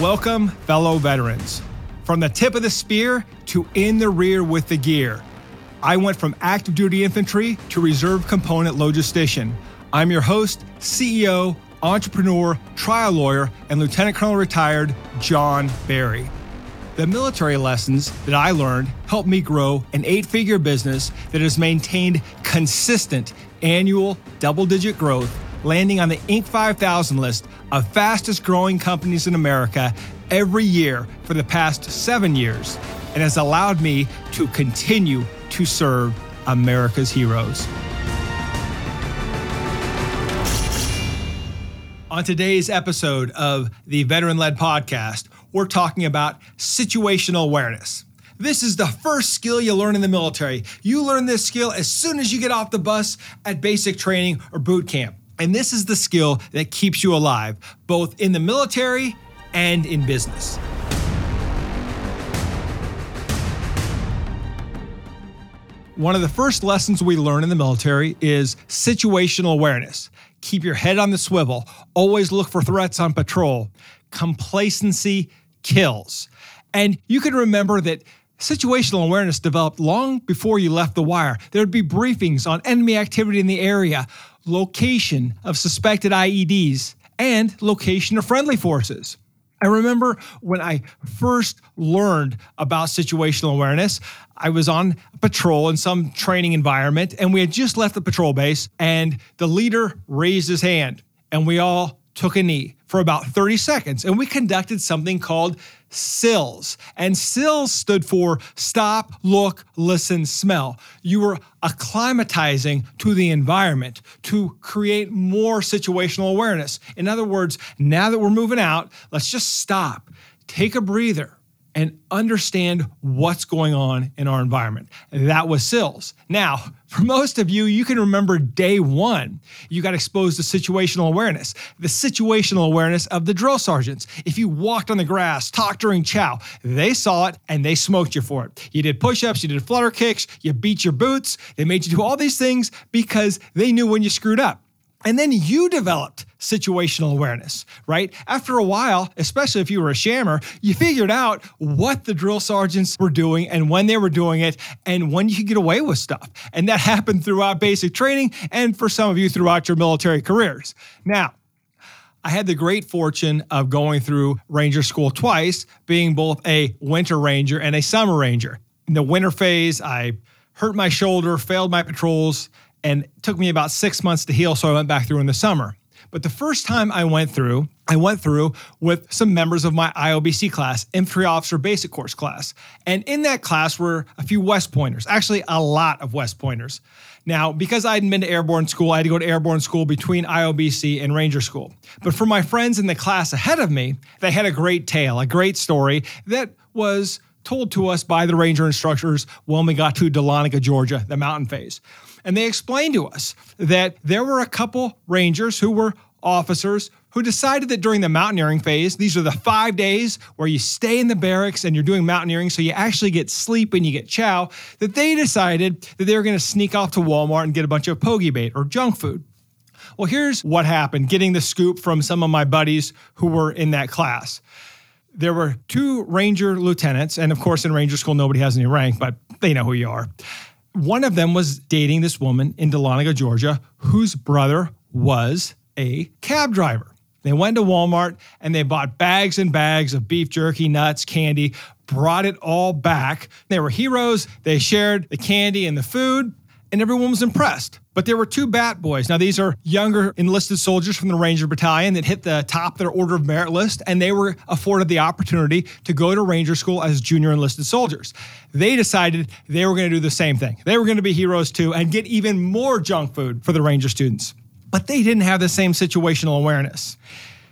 Welcome, fellow veterans. From the tip of the spear to in the rear with the gear. I went from active duty infantry to reserve component logistician. I'm your host, CEO, entrepreneur, trial lawyer, and Lieutenant Colonel retired John Berry. The military lessons that I learned helped me grow an eight figure business that has maintained consistent annual double digit growth, landing on the Inc. 5000 list of fastest growing companies in America every year for the past seven years, and has allowed me to continue to serve America's heroes. On today's episode of the Veteran Led Podcast, we're talking about situational awareness. This is the first skill you learn in the military. You learn this skill as soon as you get off the bus at basic training or boot camp. And this is the skill that keeps you alive, both in the military and in business. One of the first lessons we learn in the military is situational awareness. Keep your head on the swivel, always look for threats on patrol. Complacency kills. And you can remember that Situational awareness developed long before you left the wire. There would be briefings on enemy activity in the area, location of suspected IEDs, and location of friendly forces. I remember when I first learned about situational awareness, I was on patrol in some training environment, and we had just left the patrol base, and the leader raised his hand, and we all took a knee for about 30 seconds, and we conducted something called SLLS. And SLLS stood for stop, look, listen, smell. You were acclimatizing to the environment to create more situational awareness. In other words, now that we're moving out, let's just stop, take a breather, and understand what's going on in our environment. That was SLLS. Now, for most of you, you can remember day one. You got exposed to situational awareness, the situational awareness of the drill sergeants. If you walked on the grass, talked during chow, they saw it and they smoked you for it. You did push ups, you did flutter kicks, you beat your boots. They made you do all these things because they knew when you screwed up. And then you developed situational awareness, right? After a while, especially if you were a shammer, you figured out what the drill sergeants were doing and when they were doing it and when you could get away with stuff. And that happened throughout basic training and for some of you throughout your military careers. Now, I had the great fortune of going through Ranger School twice, being both a winter ranger and a summer ranger. In the winter phase, I hurt my shoulder, failed my patrols, and it took me about six months to heal. So I went back through in the summer. But the first time I went through, I went through with some members of my IOBC class, Infantry Officer Basic Course class. And in that class were a few West Pointers, actually, a lot of West Pointers. Now, because I hadn't been to airborne school, I had to go to airborne school between IOBC and Ranger School. But for my friends in the class ahead of me, they had a great tale, a great story that was told to us by the Ranger instructors when we got to Dahlonega, Georgia, the mountain phase. And they explained to us that there were a couple Rangers who were officers who decided that during the mountaineering phase, these are the five days where you stay in the barracks and you're doing mountaineering, so you actually get sleep and you get chow, that they decided that they were going to sneak off to Walmart and get a bunch of pogie bait or junk food. Well, here's what happened getting the scoop from some of my buddies who were in that class. There were two Ranger lieutenants, and of course, in Ranger school, nobody has any rank, but they know who you are one of them was dating this woman in Dahlonega, Georgia, whose brother was a cab driver. They went to Walmart and they bought bags and bags of beef jerky, nuts, candy, brought it all back. They were heroes. They shared the candy and the food and everyone was impressed. But there were two bat boys. Now, these are younger enlisted soldiers from the Ranger Battalion that hit the top of their Order of Merit list, and they were afforded the opportunity to go to Ranger School as junior enlisted soldiers. They decided they were going to do the same thing. They were going to be heroes too and get even more junk food for the Ranger students. But they didn't have the same situational awareness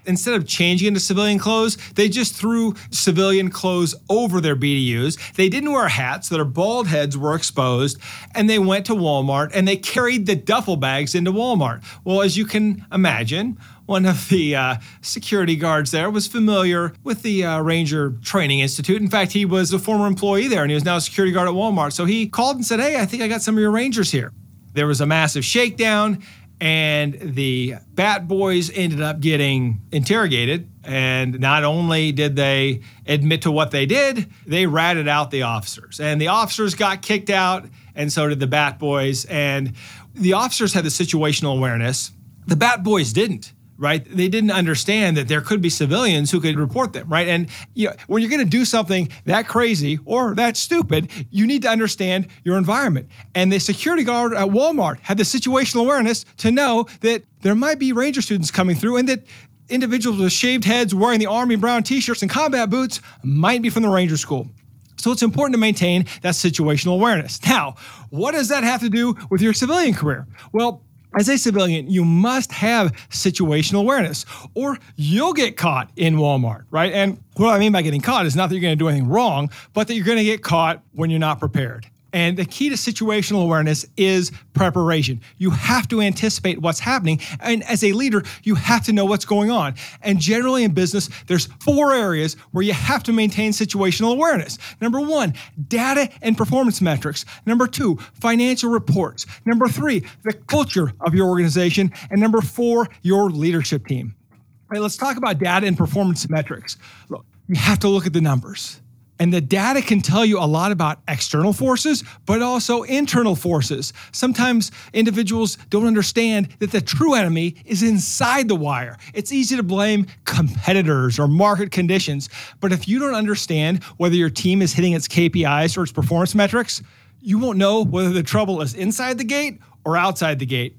instead of changing into civilian clothes, they just threw civilian clothes over their BDUs. They didn't wear hats, their bald heads were exposed, and they went to Walmart and they carried the duffel bags into Walmart. Well, as you can imagine, one of the uh, security guards there was familiar with the uh, Ranger Training Institute. In fact, he was a former employee there and he was now a security guard at Walmart. So he called and said, Hey, I think I got some of your Rangers here. There was a massive shakedown, And the Bat Boys ended up getting interrogated. And not only did they admit to what they did, they ratted out the officers. And the officers got kicked out, and so did the Bat Boys. And the officers had the situational awareness, the Bat Boys didn't right? They didn't understand that there could be civilians who could report them, right? And you know, when you're going to do something that crazy or that stupid, you need to understand your environment. And the security guard at Walmart had the situational awareness to know that there might be ranger students coming through and that individuals with shaved heads wearing the army brown t-shirts and combat boots might be from the ranger school. So it's important to maintain that situational awareness. Now, what does that have to do with your civilian career? Well, as a civilian, you must have situational awareness or you'll get caught in Walmart, right? And what I mean by getting caught is not that you're going to do anything wrong, but that you're going to get caught when you're not prepared. And the key to situational awareness is preparation. You have to anticipate what's happening. And as a leader, you have to know what's going on. And generally in business, there's four areas where you have to maintain situational awareness. Number one, data and performance metrics. Number two, financial reports. Number three, the culture of your organization. And number four, your leadership team. All right, let's talk about data and performance metrics. Look, you have to look at the numbers. And the data can tell you a lot about external forces, but also internal forces. Sometimes individuals don't understand that the true enemy is inside the wire. It's easy to blame competitors or market conditions, but if you don't understand whether your team is hitting its KPIs or its performance metrics, you won't know whether the trouble is inside the gate or outside the gate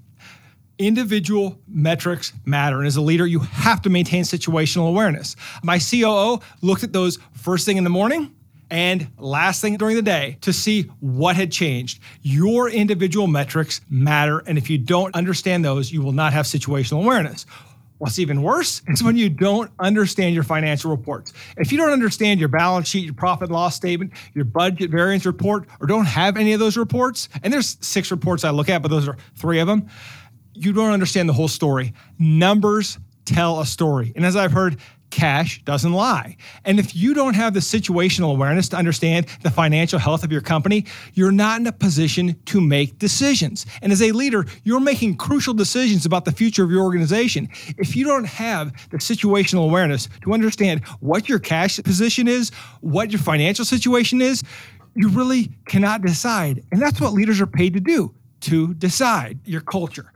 individual metrics matter. And as a leader, you have to maintain situational awareness. My COO looked at those first thing in the morning and last thing during the day to see what had changed. Your individual metrics matter. And if you don't understand those, you will not have situational awareness. What's even worse is when you don't understand your financial reports. If you don't understand your balance sheet, your profit and loss statement, your budget variance report, or don't have any of those reports, and there's six reports I look at, but those are three of them you don't understand the whole story. Numbers tell a story. And as I've heard, cash doesn't lie. And if you don't have the situational awareness to understand the financial health of your company, you're not in a position to make decisions. And as a leader, you're making crucial decisions about the future of your organization. If you don't have the situational awareness to understand what your cash position is, what your financial situation is, you really cannot decide. And that's what leaders are paid to do to decide your culture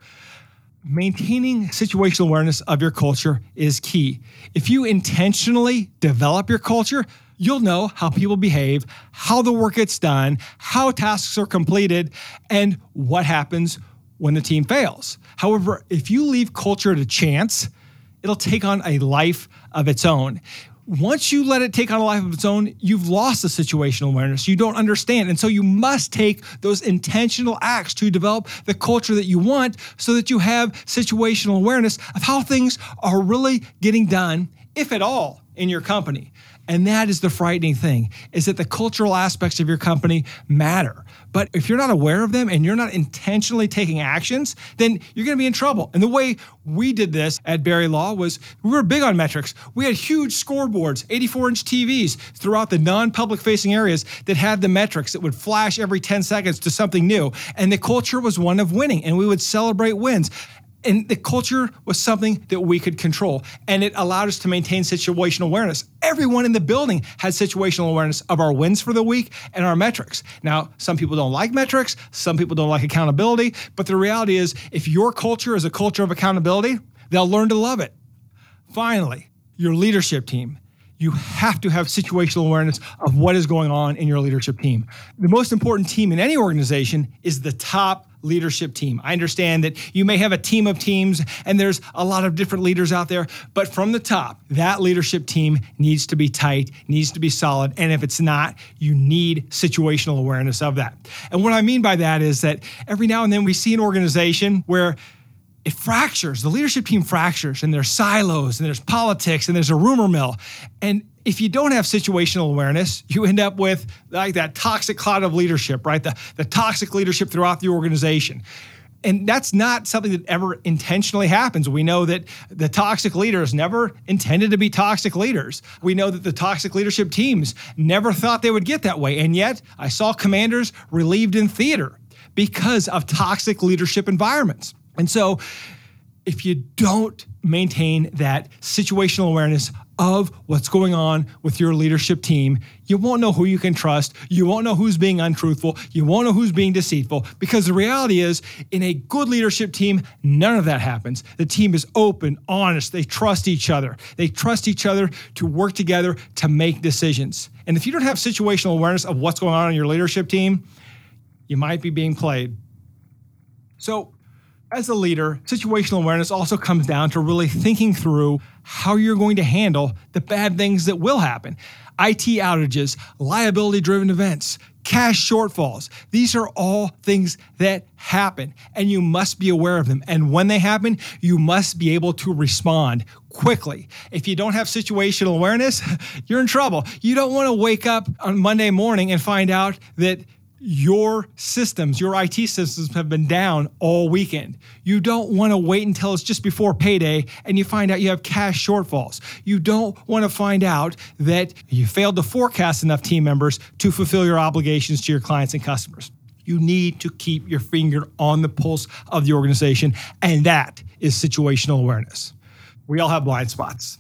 maintaining situational awareness of your culture is key. If you intentionally develop your culture, you'll know how people behave, how the work gets done, how tasks are completed, and what happens when the team fails. However, if you leave culture to chance, it'll take on a life of its own once you let it take on a life of its own, you've lost the situational awareness. You don't understand. And so you must take those intentional acts to develop the culture that you want so that you have situational awareness of how things are really getting done, if at all, in your company. And that is the frightening thing is that the cultural aspects of your company matter. But if you're not aware of them and you're not intentionally taking actions, then you're going to be in trouble. And the way we did this at Berry Law was we were big on metrics. We had huge scoreboards, 84 inch TVs throughout the non public facing areas that had the metrics that would flash every 10 seconds to something new. And the culture was one of winning, and we would celebrate wins. And the culture was something that we could control. And it allowed us to maintain situational awareness. Everyone in the building had situational awareness of our wins for the week and our metrics. Now, some people don't like metrics, some people don't like accountability. But the reality is, if your culture is a culture of accountability, they'll learn to love it. Finally, your leadership team you have to have situational awareness of what is going on in your leadership team. The most important team in any organization is the top leadership team. I understand that you may have a team of teams and there's a lot of different leaders out there, but from the top, that leadership team needs to be tight, needs to be solid. And if it's not, you need situational awareness of that. And what I mean by that is that every now and then we see an organization where it fractures. The leadership team fractures, and there's silos, and there's politics, and there's a rumor mill. And if you don't have situational awareness, you end up with like that toxic cloud of leadership, right? The, the toxic leadership throughout the organization. And that's not something that ever intentionally happens. We know that the toxic leaders never intended to be toxic leaders. We know that the toxic leadership teams never thought they would get that way. And yet, I saw commanders relieved in theater because of toxic leadership environments. And so, if you don't maintain that situational awareness of what's going on with your leadership team, you won't know who you can trust. You won't know who's being untruthful. You won't know who's being deceitful because the reality is, in a good leadership team, none of that happens. The team is open, honest, they trust each other. They trust each other to work together to make decisions. And if you don't have situational awareness of what's going on in your leadership team, you might be being played. So, as a leader, situational awareness also comes down to really thinking through how you're going to handle the bad things that will happen. IT outages, liability driven events, cash shortfalls. These are all things that happen, and you must be aware of them. And when they happen, you must be able to respond quickly. If you don't have situational awareness, you're in trouble. You don't want to wake up on Monday morning and find out that your systems, your IT systems have been down all weekend. You don't want to wait until it's just before payday and you find out you have cash shortfalls. You don't want to find out that you failed to forecast enough team members to fulfill your obligations to your clients and customers. You need to keep your finger on the pulse of the organization, and that is situational awareness. We all have blind spots.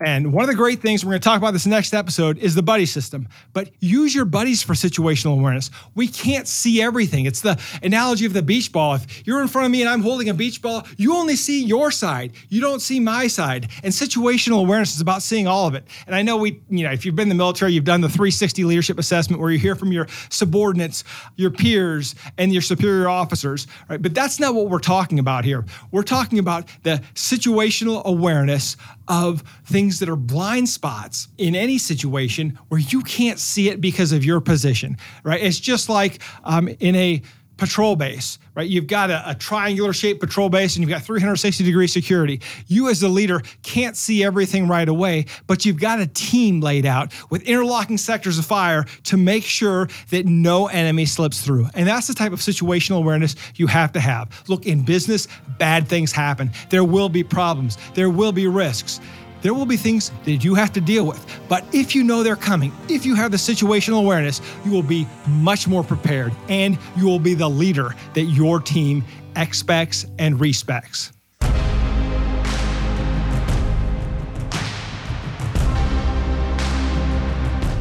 And one of the great things we're going to talk about this next episode is the buddy system. But use your buddies for situational awareness. We can't see everything. It's the analogy of the beach ball. If you're in front of me and I'm holding a beach ball, you only see your side. You don't see my side. And situational awareness is about seeing all of it. And I know we, you know, if you've been in the military, you've done the 360 leadership assessment where you hear from your subordinates, your peers, and your superior officers, right? But that's not what we're talking about here. We're talking about the situational awareness of things that are blind spots in any situation where you can't see it because of your position, right? It's just like um, in a patrol base, right? You've got a, a, triangular shaped patrol base and you've got 360 degree security. You, as the leader, can't see everything right away, but you've got a team laid out with interlocking sectors of fire to make sure that no enemy slips through. And that's the type of situational awareness you have to have. Look, in business, bad things happen. There will be problems, there will be risks. There will be things that you have to deal with. But if you know they're coming, if you have the situational awareness, you will be much more prepared and you will be the leader that your team expects and respects.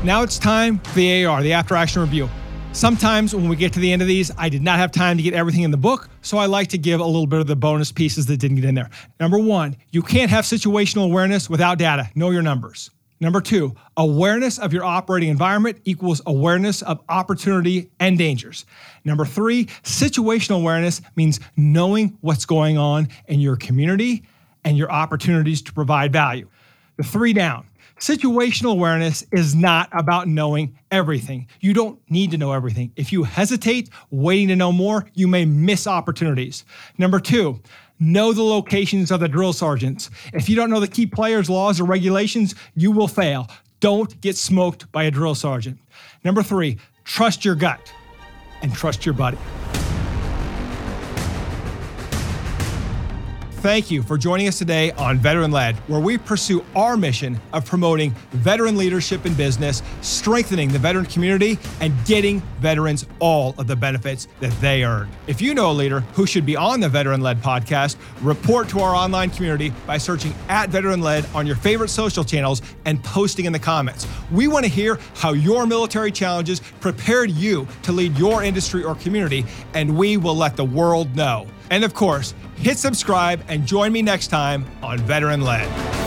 Now it's time for the AR, the after action review. Sometimes when we get to the end of these, I did not have time to get everything in the book, so I like to give a little bit of the bonus pieces that didn't get in there. Number one, you can't have situational awareness without data. Know your numbers. Number two, awareness of your operating environment equals awareness of opportunity and dangers. Number three, situational awareness means knowing what's going on in your community and your opportunities to provide value. The three down. Situational awareness is not about knowing everything. You don't need to know everything. If you hesitate waiting to know more, you may miss opportunities. Number two, know the locations of the drill sergeants. If you don't know the key players, laws, or regulations, you will fail. Don't get smoked by a drill sergeant. Number three, trust your gut and trust your buddy. Thank you for joining us today on Veteran Led, where we pursue our mission of promoting veteran leadership in business, strengthening the veteran community, and getting veterans all of the benefits that they earn. If you know a leader who should be on the Veteran Led podcast, report to our online community by searching at Veteran Led on your favorite social channels and posting in the comments. We want to hear how your military challenges prepared you to lead your industry or community, and we will let the world know. And of course, hit subscribe and join me next time on Veteran Led.